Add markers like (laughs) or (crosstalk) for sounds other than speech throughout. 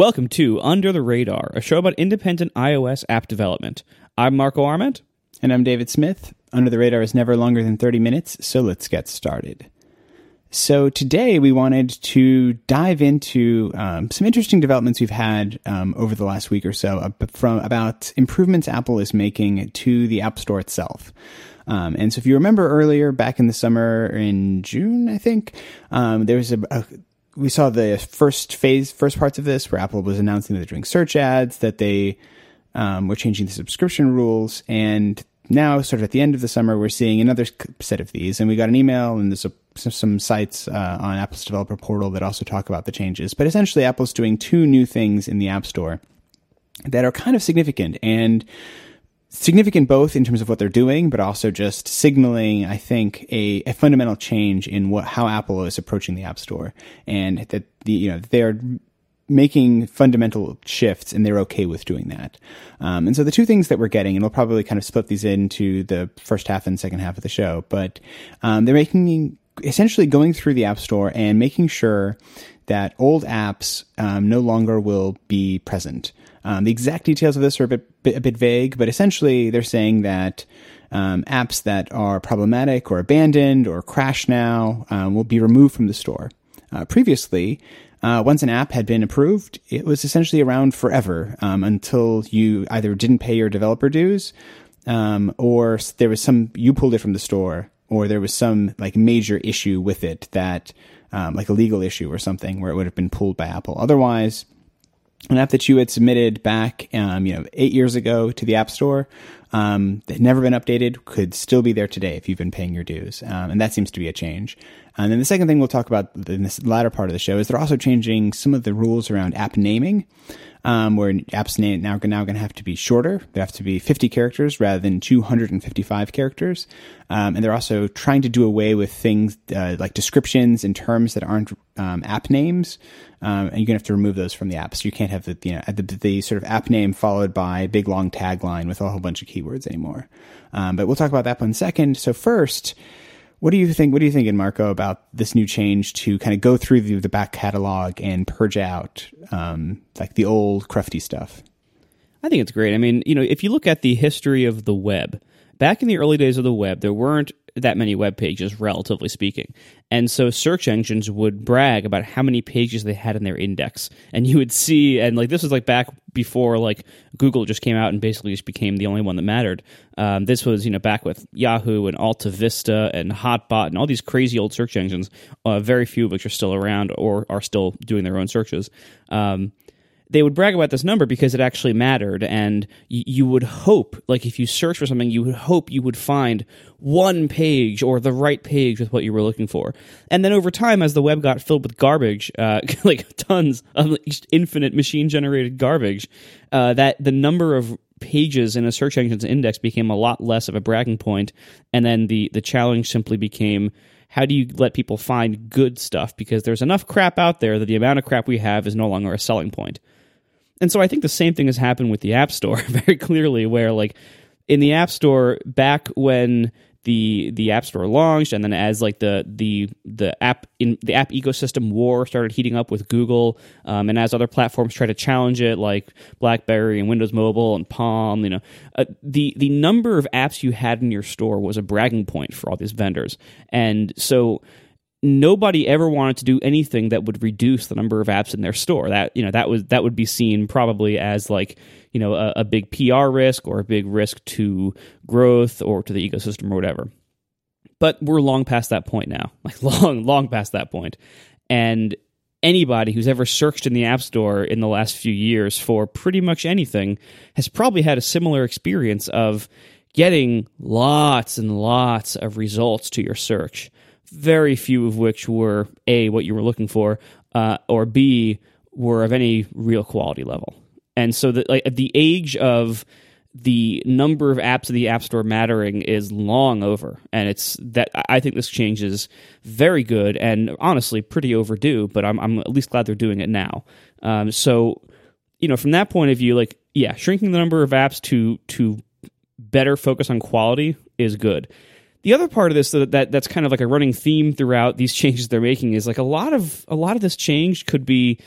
Welcome to Under the Radar, a show about independent iOS app development. I'm Marco Arment. And I'm David Smith. Under the Radar is never longer than 30 minutes, so let's get started. So today we wanted to dive into um, some interesting developments we've had um, over the last week or so uh, from about improvements Apple is making to the App Store itself. Um, and so if you remember earlier, back in the summer in June, I think, um, there was a, a we saw the first phase, first parts of this, where Apple was announcing that they're doing search ads, that they um, were changing the subscription rules, and now, sort of at the end of the summer, we're seeing another set of these, and we got an email, and there's a, some sites uh, on Apple's developer portal that also talk about the changes. But essentially, Apple's doing two new things in the App Store that are kind of significant, and significant both in terms of what they're doing, but also just signaling, I think, a, a fundamental change in what how Apple is approaching the App Store, and that the you know they're making fundamental shifts and they're okay with doing that. Um, and so the two things that we're getting, and we'll probably kind of split these into the first half and second half of the show, but um, they're making essentially going through the App Store and making sure that old apps um, no longer will be present. Um, the exact details of this are a bit, a bit vague, but essentially they're saying that um, apps that are problematic or abandoned or crash now um, will be removed from the store. Uh, previously, uh, once an app had been approved, it was essentially around forever um, until you either didn't pay your developer dues um, or there was some you pulled it from the store or there was some like major issue with it that um, like a legal issue or something where it would have been pulled by Apple. Otherwise, an app that you had submitted back, um, you know, eight years ago to the App Store um, that never been updated could still be there today if you've been paying your dues, um, and that seems to be a change. And then the second thing we'll talk about in this latter part of the show is they're also changing some of the rules around app naming um, where apps name now, now going to have to be shorter. They have to be 50 characters rather than 255 characters. Um, and they're also trying to do away with things uh, like descriptions and terms that aren't um, app names. Um, and you're to have to remove those from the app. So you can't have the, you know, the, the, sort of app name followed by a big long tagline with a whole bunch of keywords anymore. Um, but we'll talk about that one second. So first, what do you think? What are you thinking, Marco, about this new change to kind of go through the, the back catalog and purge out um, like the old crufty stuff? I think it's great. I mean, you know, if you look at the history of the web, back in the early days of the web, there weren't that many web pages, relatively speaking. And so search engines would brag about how many pages they had in their index. And you would see, and like this was like back before like Google just came out and basically just became the only one that mattered. Um, this was, you know, back with Yahoo and AltaVista and Hotbot and all these crazy old search engines, uh, very few of which are still around or are still doing their own searches. Um, they would brag about this number because it actually mattered and y- you would hope like if you search for something you would hope you would find one page or the right page with what you were looking for and then over time as the web got filled with garbage uh, (laughs) like tons of infinite machine generated garbage uh, that the number of pages in a search engine's index became a lot less of a bragging point. point and then the the challenge simply became how do you let people find good stuff because there's enough crap out there that the amount of crap we have is no longer a selling point and so I think the same thing has happened with the App Store (laughs) very clearly, where like in the App Store back when the the App Store launched, and then as like the the the app in the app ecosystem war started heating up with Google, um, and as other platforms try to challenge it, like BlackBerry and Windows Mobile and Palm, you know, uh, the the number of apps you had in your store was a bragging point for all these vendors, and so nobody ever wanted to do anything that would reduce the number of apps in their store. That you know that was that would be seen probably as like you know a, a big PR risk or a big risk to growth or to the ecosystem or whatever. But we're long past that point now, (laughs) like long long past that point. point, and anybody who's ever searched in the App Store in the last few years for pretty much anything has probably had a similar experience of getting lots and lots of results to your search very few of which were a what you were looking for, uh, or b were of any real quality level. And so the like the age of the number of apps in the App Store mattering is long over, and it's that I think this change is very good and honestly pretty overdue. But I'm I'm at least glad they're doing it now. Um, so you know, from that point of view, like yeah, shrinking the number of apps to to better focus on quality is good the other part of this that, that that's kind of like a running theme throughout these (laughs) changes they're making is like a lot of a lot of this change could be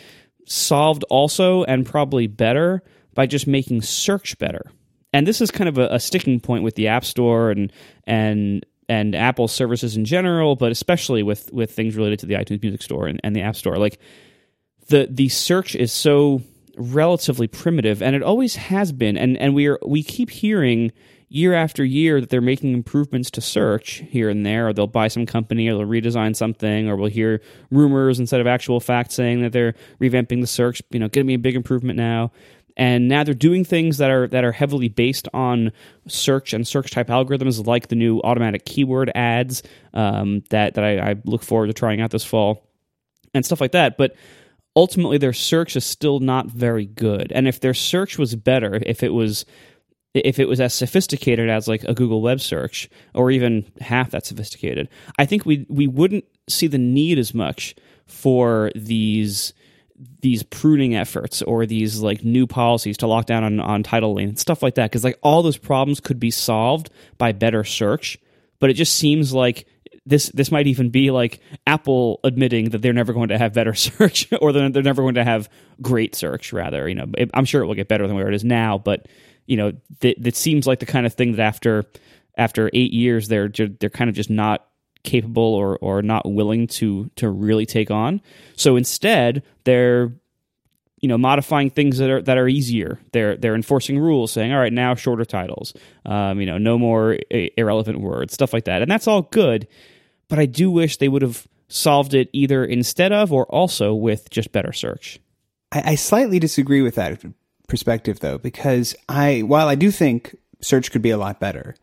solved also and probably better by just making search better. And this is kind of a, a sticking point with the App Store and and and Apple services in general, but especially with with things related to the iTunes Music Store and, and the App Store. Like the the search is so relatively primitive, and it always has been. And and we are we keep hearing year after year that they're making improvements to search here and there, or they'll buy some company, or they'll redesign something, or we'll hear rumors instead of actual facts saying that they're revamping the search. You know, getting me a big improvement now and now they're doing things that are that are heavily based on search and search type algorithms, like the new automatic keyword ads um, that that I, I, look forward to trying out this fall, and stuff like that. But ultimately, their search is still not very good. And if their search was better, if it was if it was as sophisticated as like a Google web search, or even half that sophisticated, I think we we wouldn't see the need as much for these these pruning efforts or these like new policies to lock down on, on title and stuff like that because like all those problems could be solved by better search but it just seems like this this might even be like apple admitting that they're never going to have better (laughs) search or they're, they're never going to have great search rather you know i'm sure it will get better than where it is now but you know it seems like the kind of thing that after after eight years they're they're kind of just not capable or or not willing to to really take on. So instead, they're you know modifying things that are that are easier. They're they're enforcing rules, saying, all right, now shorter titles, um, you know, no more irrelevant words, stuff like that, and that's all good. But I do wish they would have solved it either instead of or also with just better search. I, I slightly disagree with that perspective, though, because I while I do think search could be a lot better,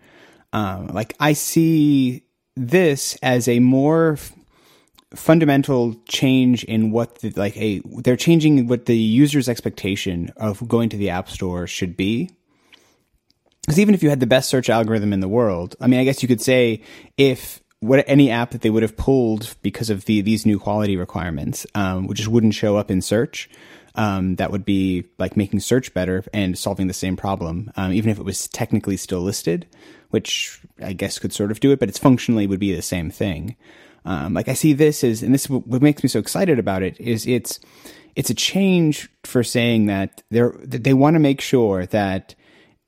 um, like I see this as a more f- fundamental change in what the, like a they're changing what the user's expectation of going to the app store should be. Because even if you had the best search algorithm in the world i mean i guess you could say if what any app that they would have pulled because of the these new quality requirements um, which just wouldn't show up in search um, that would be like making search better and solving the same problem um, even if it was technically still listed which I guess could sort of do it, but it's functionally would be the same thing. Um, like I see this as, and this what makes me so excited about it is it's it's a change for saying that they that they want to make sure that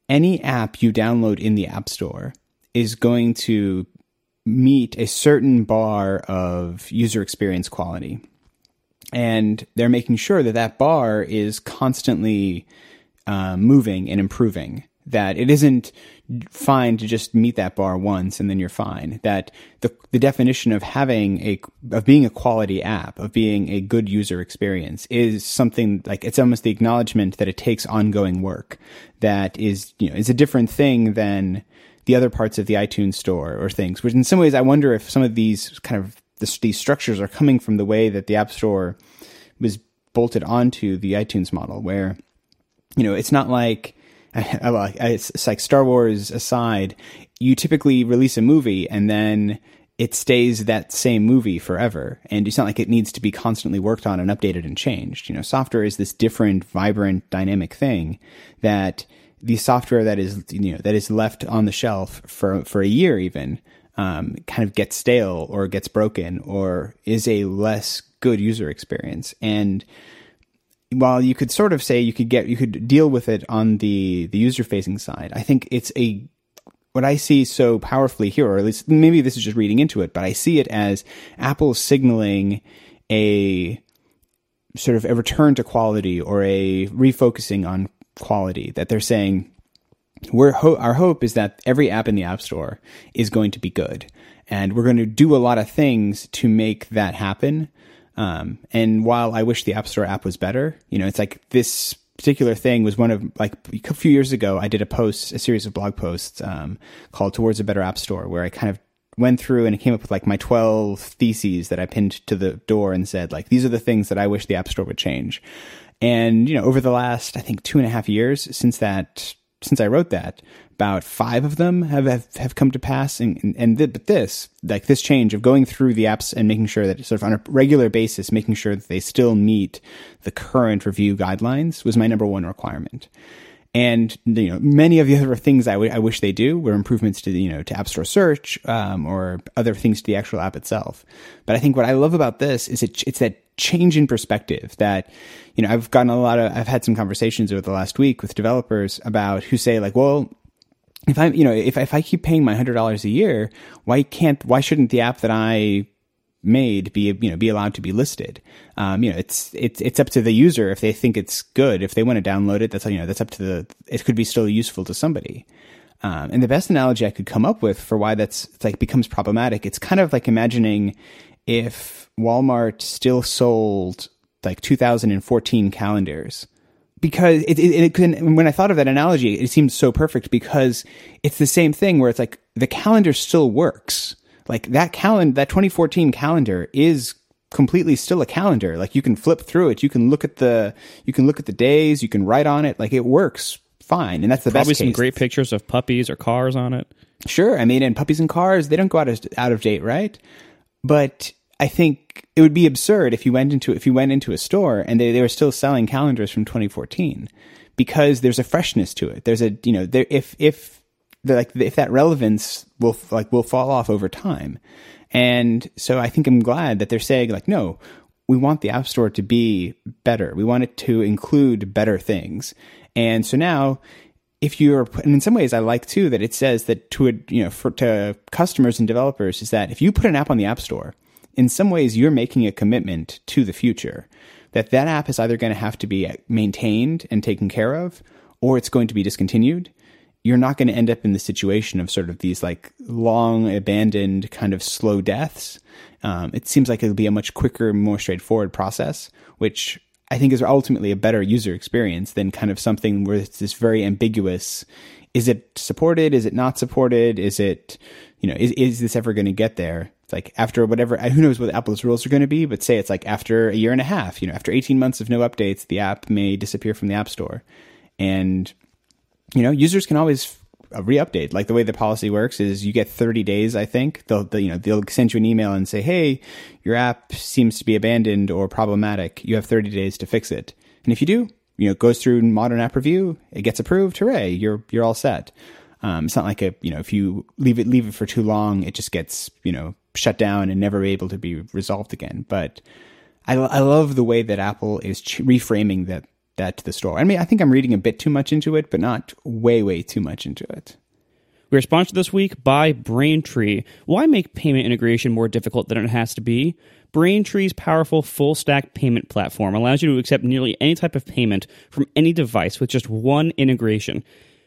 any app you download in the App Store is going to meet a certain bar of user experience quality. And they're making sure that that bar is constantly uh, moving and improving that it isn't fine to just meet that bar once and then you're fine. That the the definition of having a of being a quality app, of being a good user experience is something like it's almost the acknowledgement that it takes ongoing work. That is, you know, is a different thing than the other parts of the iTunes store or things. Which in some ways I wonder if some of these kind of this, these structures are coming from the way that the App Store was bolted onto the iTunes model where you know, it's not like (laughs) it's like Star Wars aside, you typically release a movie and then it stays that same movie forever. And it's not like it needs to be constantly worked on and updated and changed. You know, software is this different, vibrant, dynamic thing that the software that is, you know, that is left on the shelf for, for a year even, um, kind of gets stale or gets broken or is a less good user experience. And, while you could sort of say you could get you could deal with it on the the user facing side, I think it's a what I see so powerfully here, or at least maybe this is just reading into it, but I see it as Apple signaling a sort of a return to quality or a refocusing on quality that they're saying we're ho- our hope is that every app in the app store is going to be good and we're going to do a lot of things to make that happen um, and while I wish the App Store app was better, you know, it's like this particular thing was one of like a few years ago. I did a post, a series of blog posts um, called "Towards a Better App Store," where I kind of went through and came up with like my 12 theses that I pinned to the door and said like these are the things that I wish the App Store would change. And you know, over the last I think two and a half years since that since I wrote that, about five of them have have, have come to pass. And and, and th- but this like this change of going through the apps and making sure that sort of on a regular basis, making sure that they still meet the current review guidelines was my number one requirement. And you know, many of the other things I, w- I wish they do were improvements to the, you know to App Store search um, or other things to the actual app itself. But I think what I love about this is it, it's that change in perspective that you know I've gotten a lot of I've had some conversations over the last week with developers about who say like, well, if I you know if if I keep paying my hundred dollars a year, why can't why shouldn't the app that I made be you know be allowed to be listed. Um, you know, it's it's it's up to the user if they think it's good. If they want to download it, that's you know that's up to the. It could be still useful to somebody. Um, and the best analogy I could come up with for why that's like becomes problematic, it's kind of like imagining if Walmart still sold like 2014 calendars because it, it, it can, when I thought of that analogy, it seemed so perfect because it's the same thing where it's like the calendar still works like that calendar, that 2014 calendar is completely still a calendar. Like you can flip through it, you can look at the, you can look at the days, you can write on it. Like it works fine, and that's the Probably best. some great pictures of puppies or cars on it. Sure, I mean, and puppies and cars, they don't go out of, out of date, right? But I think it would be absurd if you went into if you went into a store and they, they were still selling calendars from 2014 because there's a freshness to it. There's a you know there if if like if that relevance will like will fall off over time. And so I think I'm glad that they're saying like no, we want the app store to be better. We want it to include better things. And so now if you're and in some ways I like too that it says that to a, you know for to customers and developers is that if you put an app on the app store, in some ways you're making a commitment to the future that that app is either going to have to be maintained and taken care of or it's going to be discontinued you're not going to end up in the situation of sort of these like long abandoned kind of slow deaths. Um, it seems like it'll be a much quicker, more straightforward process, which I think is ultimately a better user experience than kind of something where it's this very ambiguous. Is it supported? Is it not supported? Is it, you know, is, is this ever going to get there? It's like after whatever, who knows what Apple's rules are going to be, but say it's like after a year and a half, you know, after 18 months of no updates, the app may disappear from the App Store. And you know, users can always uh, re-update. Like the way the policy works is you get 30 days, I think. They'll, they'll, you know, they'll send you an email and say, "Hey, your app seems to be abandoned or problematic. You have 30 days to fix it." And if you do, you know, it goes through modern app review, it gets approved. Hooray, you're you're all set. Um, it's not like a, you know, if you leave it leave it for too long, it just gets, you know, shut down and never able to be resolved again. But I, I love the way that Apple is reframing that that to the store. I mean, I think I'm reading a bit too much into it, but not way, way too much into it. We're sponsored this week by Braintree. Why make payment integration more difficult than it has to be? Braintree's powerful full stack payment platform allows you to accept nearly any type of payment from any device with just one integration.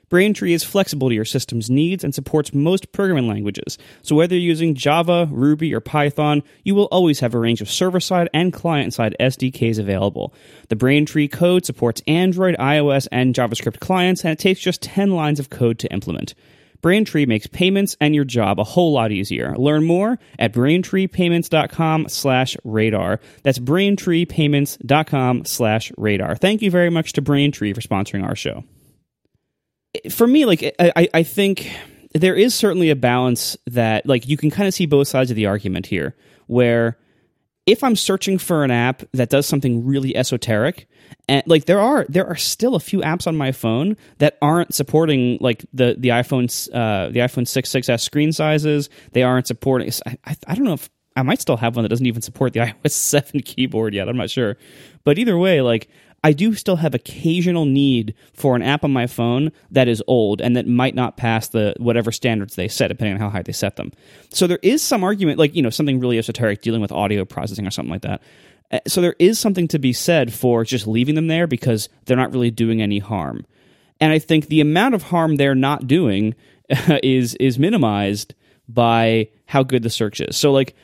Braintree is flexible to your system's needs and supports most programming languages. So whether you're using Java, Ruby, or Python, you will always have a range of server-side and client-side SDKs available. The Braintree code supports Android, iOS, and JavaScript clients, and it takes just 10 lines of code to implement. Braintree makes payments and your job a whole lot easier. Learn more at braintreepayments.com slash radar. That's braintreepayments.com slash radar. Thank you very much to Braintree for sponsoring our show for me, like I, I think there is certainly a balance that like you can kind of see both sides of the argument here, where if I'm searching for an app that does something really esoteric, and like there are there are still a few apps on my phone that aren't supporting like the the iPhone uh, the iPhone 6 6s screen sizes. They aren't supporting. I, I, I don't know if I might still have one that doesn't even support the (laughs) iOS 7 keyboard yet. I'm not sure, but either way, like I do still have occasional need for an app on my phone that is old and that might not pass the whatever standards they set, depending on how high they set them. So there is some argument, like you know, something really esoteric dealing with audio processing or something like that. Uh, so there is something to be said for just leaving them there because they're not really doing any harm. And I think the amount of harm they're not doing (laughs) is is minimized by how good the search is. So like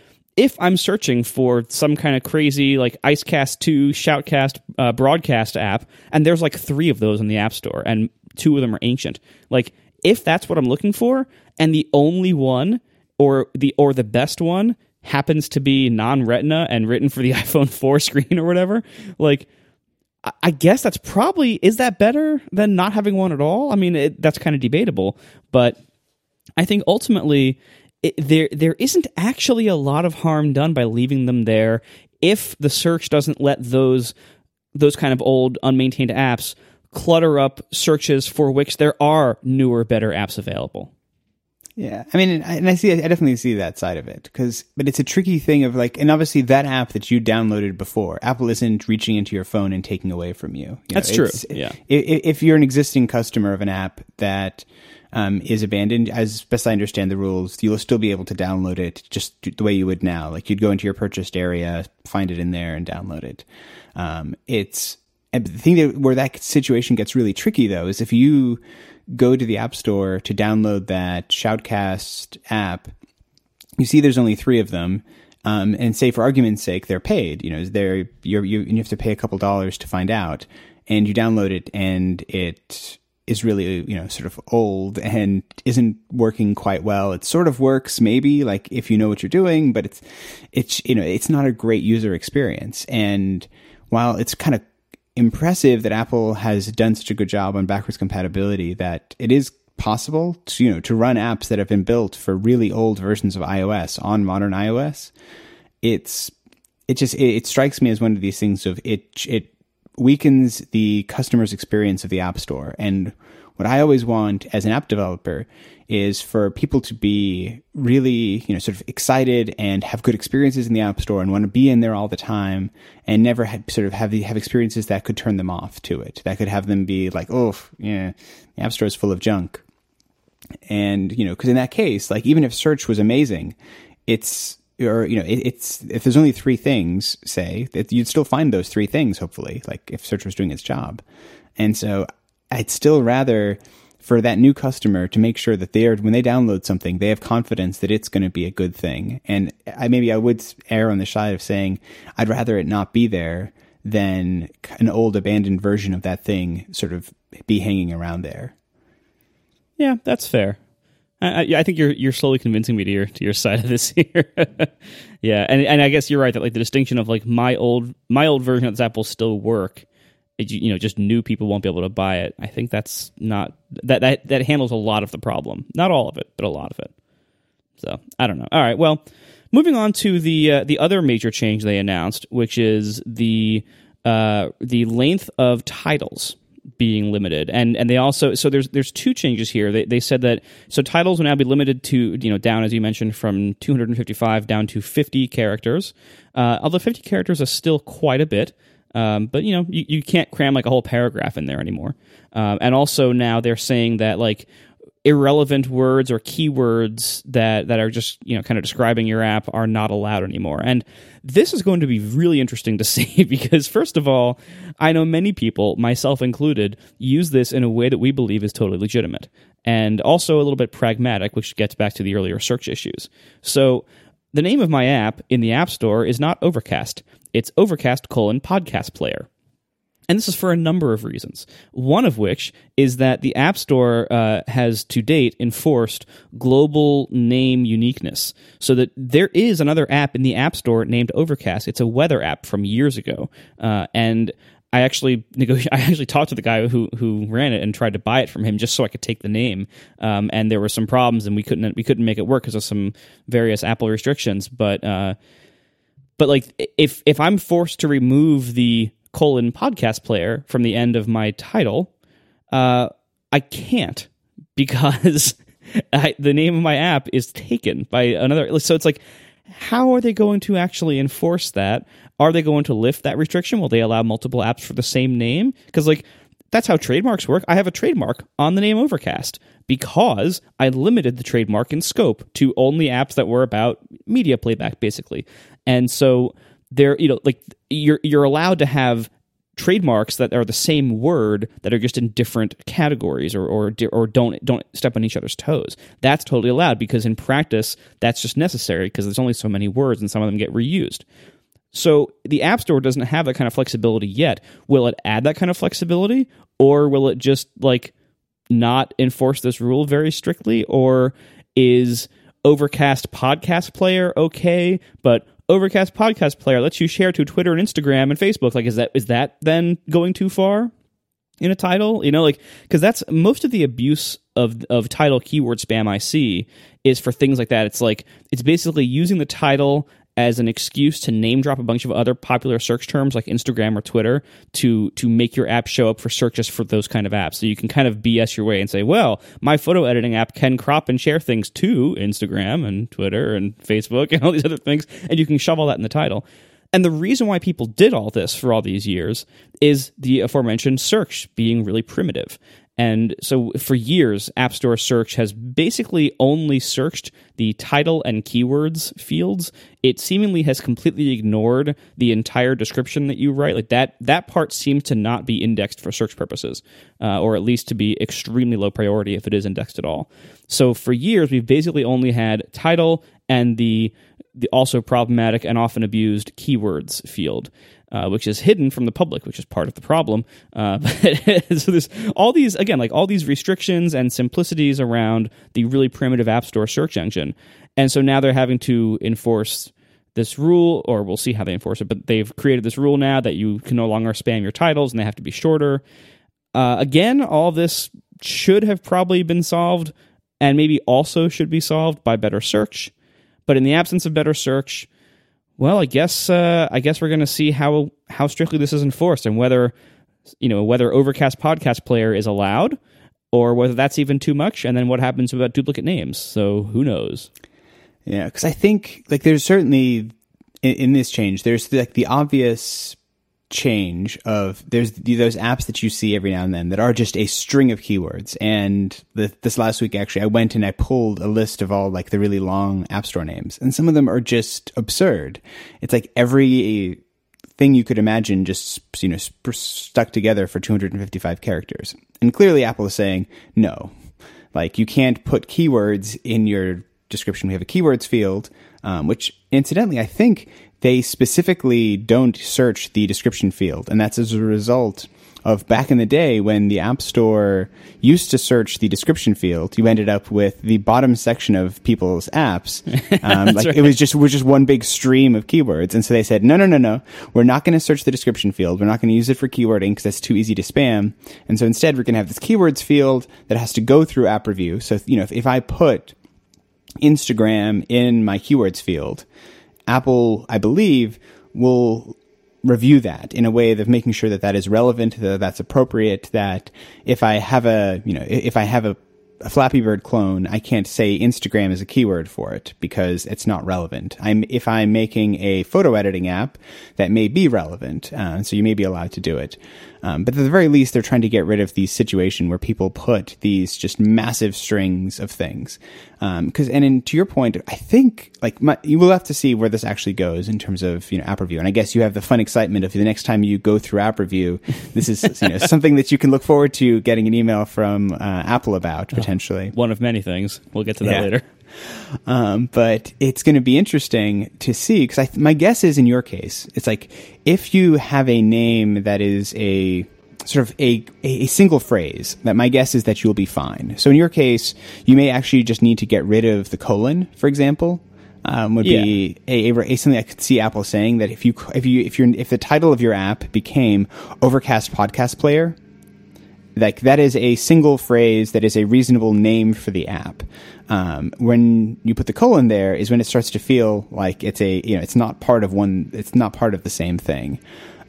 if I'm searching for some kind of crazy like Icecast 2 Shoutcast uh, broadcast app, and there's like three of those in the App Store, and two of them are ancient, like if that's what I'm looking for, and the only one or the or the best one happens to be non-retina and written for the (laughs) iPhone 4 screen or whatever, like I guess that's probably is that better than not having one at all? I mean, it, that's kind of debatable, but I think ultimately it, there there isn't actually a lot of harm done by leaving them there if the search doesn't let those those kind of old unmaintained apps clutter up searches for which there are newer, better apps available. Yeah, I mean, and I see, I definitely see that side of it because, but it's a tricky thing of like, and obviously that app that you downloaded before, Apple isn't reaching into your phone and taking away from you. you That's know, true. Yeah. If, if you're an existing customer of an app that um, is abandoned, as best I understand the rules, you'll still be able to download it just the way you would now. Like you'd go into your purchased area, find it in there, and download it. Um, it's the thing that where that situation gets really tricky though is if you go to the App Store to download that Shoutcast app, you see there's only three of them. Um, and say for argument's sake, they're paid. You know, they're you you have to pay a couple dollars to find out, and you download it, and it is really you know sort of old and isn't working quite well. It sort of works maybe like if you know what you're doing, but it's it's you know it's not a great user experience. And while it's kind of impressive that Apple has done such a good job on backwards compatibility that it is possible to you know to run apps that have been built for really old versions of iOS on modern iOS. It's it just it, it strikes me as one of these things of it it weakens the customer's experience of the App Store and what I always want as an app developer is for people to be really, you know, sort of excited and have good experiences in the App Store and want to be in there all the time and never had, sort of have have experiences that could turn them off to it. That could have them be like, oh, yeah, the App Store is full of junk. And, you know, because in that case, like even if search was amazing, it's or you know it, it's if there's only three things say that you'd still find those three things hopefully like if search was doing its job. And so i'd still rather for that new customer to make sure that they are when they download something they have confidence that it's going to be a good thing. And i maybe i would err on the side of saying i'd rather it not be there than an old abandoned version of that thing sort of be hanging around there. Yeah that's fair I, I, think you're you're slowly convincing me to your to your side of this (laughs) here. yeah, and and I guess you're right that like the distinction of like my old my old version of this app will still work. It, you know, just new people won't be able to buy it. I think that's not that that that handles a lot of the problem. Not all of it, but a lot of it. So I don't know. All right, well, moving on to the uh, the other major change they announced, which is the uh, the length of titles being limited. And and they also so there's there's two changes here. They, they said that so titles will now be limited to you know down as you mentioned from 255 down to 50 characters. Uh, although 50 characters is still quite a bit um, but you know you, you can't cram like a whole paragraph in there anymore. Um, and also now they're saying that like irrelevant words or keywords that that are just you know kind of describing your app are not allowed anymore. And this is going to be really interesting to (laughs) see because first of all i know many people myself included use this in a way that we believe is totally legitimate and also a little bit pragmatic which gets back to the earlier search issues. So the name of my app in the app store is not overcast. It's overcast colon podcast player and this is for a number of reasons. One of which is that the App Store uh, has to date enforced global name uniqueness. So that there is another app in the App Store named Overcast. It's a weather app from years ago. Uh, and I actually (laughs) I actually talked to the guy who who ran it and tried to buy it from him just so I could take the name. Um, and there were some problems, and we couldn't we couldn't make it work because of some various Apple restrictions. But uh, but like if if I'm forced to remove the colon podcast player from the end of my title, uh, I can't (laughs) because (laughs) I, the name of my app is taken by another. So it's like, how are they going to actually enforce that? Are they going to lift that restriction? Will they allow multiple apps for the same name? Because like that's how trademarks work. I have a trademark on the name Overcast because I limited the trademark in scope to only apps that were about media playback, basically. And so there you know like you're you're allowed to have trademarks that are the same word that are just in different categories or or or don't don't step on each other's toes. That's totally allowed because in practice that's just necessary because there's only so many words and some of them get reused. So the App Store doesn't have that kind of flexibility yet. Will it add that kind of flexibility or will it just like not enforce this rule very strictly or is Overcast podcast player okay, but Overcast podcast player lets you share to Twitter and Instagram and Facebook. Like, is that is that then going too far in a title? You know, like because that's most of the abuse of of title keyword spam I see is for things like that. It's like it's basically using the title as an excuse to name drop a bunch of other popular search terms like Instagram or Twitter to to make your app show up for searches for those kind of apps. So you can kind of BS your way and say, well, my photo editing app can crop and share things to Instagram and Twitter and Facebook and all these other things, and you can shove all that in the title. And the reason why people did all this for all these years is the aforementioned search being really primitive. And so for years, App Store search has basically only searched the title and keywords fields. It seemingly has completely ignored the entire description that you write. Like that, that part seems to not be indexed for search purposes, uh, or at least to be extremely low priority if it is indexed at all. So for years, we've basically only had title and the the also problematic and often abused keywords field, uh, which is hidden from the public, which is part of the problem. Uh, (laughs) so there's all these again, like all these restrictions and simplicities around the really primitive App Store search engine, and so now they're having to enforce this rule, or we'll see how they enforce it. But they've created this rule now that you can no longer spam your titles, and they have to be shorter. Uh, again, all this should have probably been solved, and maybe also should be solved by better search. But in the absence of better search, well, I guess uh, I guess we're going to see how how strictly this is enforced and whether you know whether Overcast podcast player is allowed or whether that's even too much, and then what happens about duplicate names. So who knows? Yeah, because I think like there's certainly in, in, this change there's like the obvious change of there's those apps that you see every now and then that are just a string of keywords. And the, this last week, actually, I went and I pulled a list of all like the really long app store names, and some of them are just absurd. It's like every thing you could imagine just you know stuck together for 255 characters. And clearly, Apple is saying no. Like you can't put keywords in your description. We have a keywords field, um, which incidentally, I think they specifically don't search the description field. And that's as a result of back in the day when the App Store used to search the description field, you ended up with the bottom section of people's apps. (laughs) Um, like right. it was just was just one big stream of keywords, and so they said, no, no, no, no, we're not going to search the description field. We're not going to use it for keywording because that's too easy to spam. And so instead, we're going to have this keywords field that has to go through App Review. So you know, if, if I put Instagram in my keywords field, Apple, I believe, will review that in a way of making sure that that is relevant, that that's appropriate, that if I have a, you know, if I have a, a Flappy Bird clone, I can't say Instagram is a keyword for it because it's not relevant. I'm, if I'm making a photo editing app, that may be relevant. Uh, so you may be allowed to do it. Um, but at the very least, they're trying to get rid of the situation where people put these just massive strings of things. Because, um, and in, to your point, I think like my, you will have to see where this actually goes in terms of you know app review. And I guess you have the fun excitement of the next time you go through app review, (laughs) this is you know something that you can look forward to getting an email from uh, Apple about oh, potentially. Oh, one of many things. We'll get to that yeah. later. Um, but it's going to be interesting to see because my guess is in your case, it's like if you have a name that is a sort of a, a single phrase that my guess is that you'll be fine. So in your case, you may actually just need to get rid of the colon, for example. Um, would yeah. be a, a, a, something I could see Apple saying that if you if you if you if the title of your app became Overcast Podcast Player, like that is a single phrase that is a reasonable name for the app. Um, when you put the colon there is when it starts to feel like it's a you know it's not part of one it's not part of the same thing.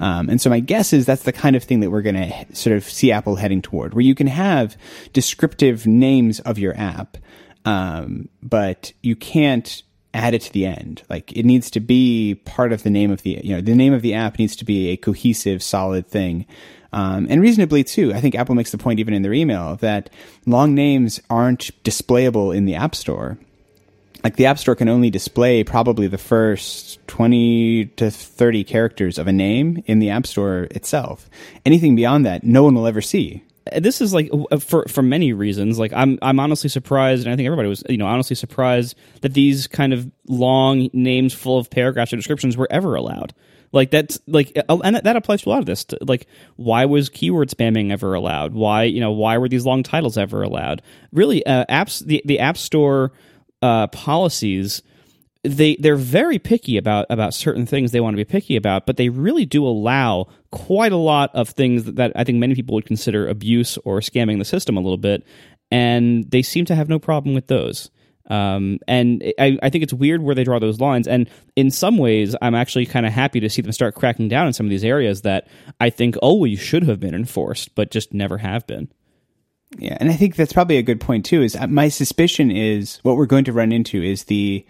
Um, and so my guess is that's the kind of thing that we're going to sort of see Apple heading toward, where you can have descriptive names of your app, um, but you can't add it to the end. Like it needs to be part of the name of the you know the name of the app needs to be a cohesive, solid thing. Um, and reasonably too. I think Apple makes the point even in their email that long names aren't displayable in the App Store. Like the App Store can only display probably the first 20 to 30 characters of a name in the App Store itself. Anything beyond that, no one will ever see this is like for for many reasons like i'm i'm honestly surprised and i think everybody was you know honestly surprised that these kind of long names full of paragraphs or descriptions were ever allowed like that's like, and that, applies to a lot of this. Like, why was keyword spamming ever allowed? Why you know why were these long titles ever allowed? Really, uh, apps the the App Store uh, policies they they're very picky about about certain things they want to be picky about, but they really do allow quite a lot of things that, that I think many people would consider abuse or scamming the system a little bit, and they seem to have no problem with those. Um, and I, I think it's weird where they draw those lines. And in some ways, I'm actually kind of happy to see them start cracking down in some of these areas that I think always should have been enforced, but just never have been. Yeah, and I think that's probably a good point too. Is uh, my suspicion is what we're going to run into is the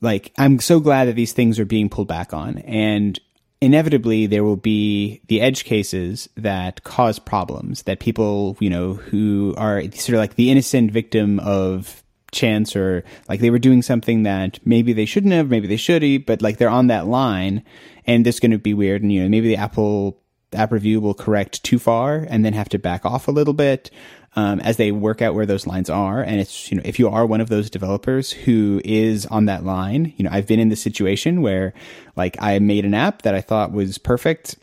like I'm so glad that these things are being pulled back on, and inevitably there will be the edge cases that cause problems that people you know who are sort of like the innocent victim of chance or like they were doing something that maybe they shouldn't have, maybe they should have, but like they're on that line and it's going to be weird. And, you know, maybe the Apple app review will correct too far and then have to back off a little bit. Um, as they work out where those lines are. And it's, you know, if you are one of those developers who is on that line, you know, I've been in the situation where like I made an app that I thought was perfect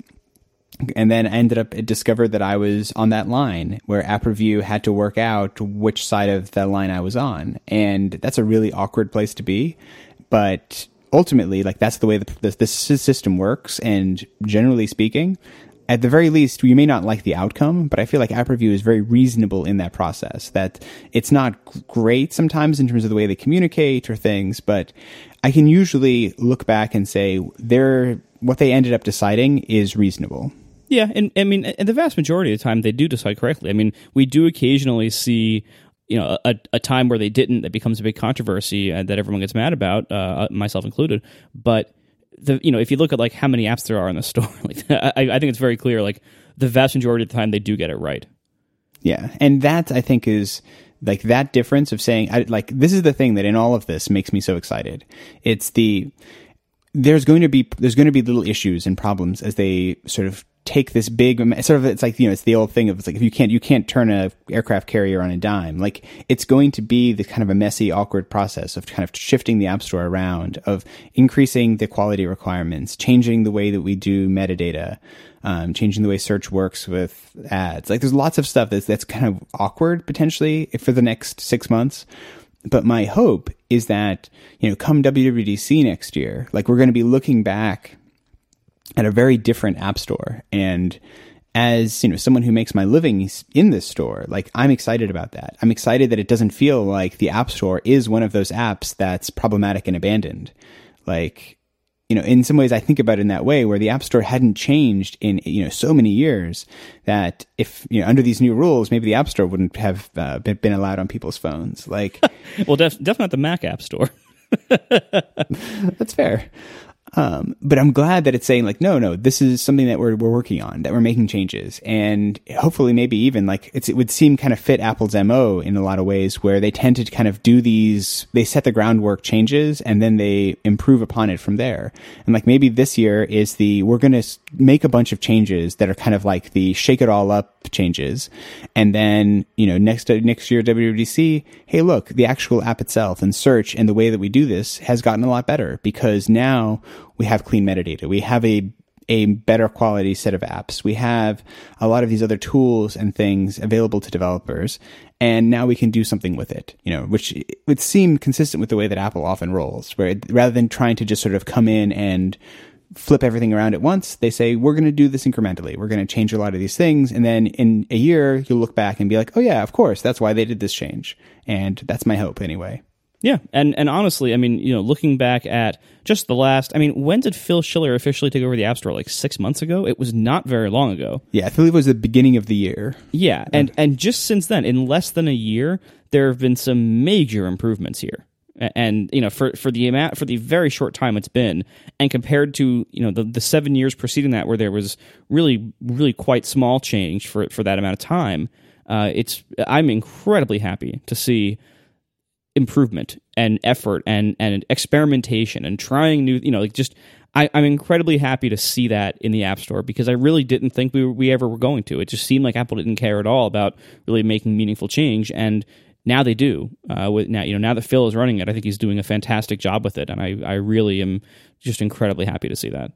and then I ended up discovered that I was on that line where app review had to work out which side of the line I was on, and that's a really awkward place to be. But ultimately, like that's the way this system works, and generally speaking, at the very least, you may not like the outcome, but I feel like app review is very reasonable in that process. That it's not great sometimes in terms of the way they communicate or things, but I can usually look back and say they're what they ended up deciding is reasonable. Yeah, and I mean, and the vast majority of the time they do decide correctly. I mean, we do occasionally see, you know, a, a time where they didn't that becomes a big controversy uh, that everyone gets mad about, uh, myself included. But the you know, if you look at like how many apps there are in the (laughs) store, like I, I think it's very clear. Like the vast majority of the time they do get it right. Yeah, and that I think is like that difference of saying I, like this is the thing that in all of this makes me so excited. It's the there's going to be there's going to be little issues and problems as they sort of take this big sort of it's like you know it's the old thing of it's like if you can't you can't turn a aircraft carrier on a dime. Like it's going to be the kind of a messy awkward process of kind of shifting the app store around of increasing the quality requirements changing the way that we do metadata um, changing the way search works with ads. Like there's lots of stuff that's that's kind of awkward potentially for the next six months. But my hope is that you know come WWDC next year like we're going to be looking back at a very different app store. And as you know, someone who makes my living in this store, like I'm excited about that. I'm excited that it doesn't feel like the app store is one of those apps that's problematic and abandoned. Like, you know, in some ways, I think about it in that way, where the app store hadn't changed in you know so many years that if you know under these new rules, maybe the app store wouldn't have uh, been allowed on people's phones. Like, (laughs) well, def- definitely not the Mac app store. (laughs) That's fair. Um, but I'm glad that it's saying like, no, no, this is something that we're, we're working on, that we're making changes. And hopefully maybe even like it would seem kind of fit Apple's MO in a lot of ways where they tend to kind of do these, they set the groundwork changes and then they improve upon it from there. And like maybe this year is the, we're going to make a bunch of changes that are kind of like the shake it all up changes. And then, you know, next, next year WWDC, hey, look, the actual app itself and search and the way that we do this has gotten a lot better because now we have clean metadata. We have a a better quality set of apps. We have a lot of these other tools and things available to developers, and now we can do something with it. You know, which would seem consistent with the way that Apple often rolls, where rather than trying to just sort of come in and flip everything around at once, they say we're going to do this incrementally. We're going to change a lot of these things, and then in a year you'll look back and be like, oh yeah, of course, that's why they did this change, and that's my hope anyway. Yeah, and and honestly, I mean, you know, looking back at just the last, I mean, when did Phil Schiller officially take over the App Store? Like six months ago. It was not very long ago. Yeah, I believe it was the beginning of the year. Yeah, and and just since then, in less than a year, there have been some major improvements here. And you know, for for the amount for the very short time it's been, and compared to you know the the seven years preceding that, where there was really really quite small change for for that amount of time, uh, it's I'm incredibly happy to see improvement and effort and and experimentation and trying new you know like just I, am incredibly happy to see that in the App Store because I really didn't think we we ever were going to. It just seemed like Apple didn't care at all about really making meaningful change, and now they do. Uh, with now you know now that Phil is running it, I think he's doing a fantastic job with it, and I I really am just incredibly happy to see that.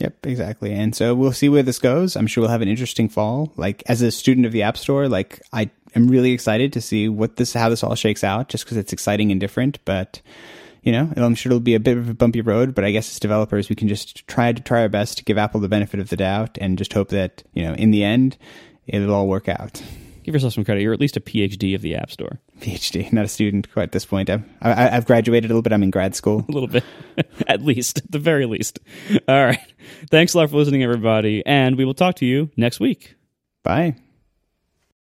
Yep, exactly. And so we'll see where this goes. I'm sure we'll have an interesting fall. Like as a student of the App Store, like I am really excited to see what this how this all shakes out just because it's exciting and different, but you know, I'm sure it'll be a bit of a bumpy road, but I guess as developers, we can just try to try our best to give Apple the benefit of the doubt and just hope that, you know, in the end, it'll all work out. Give yourself some credit. You're at least a PhD of the App Store. PhD, not a student quite at this point. I've, I, I've graduated a little bit. I'm in grad school. (laughs) A little bit, at least, at the very least. All right. Thanks a lot for listening, everybody. And we will talk to you next week. Bye.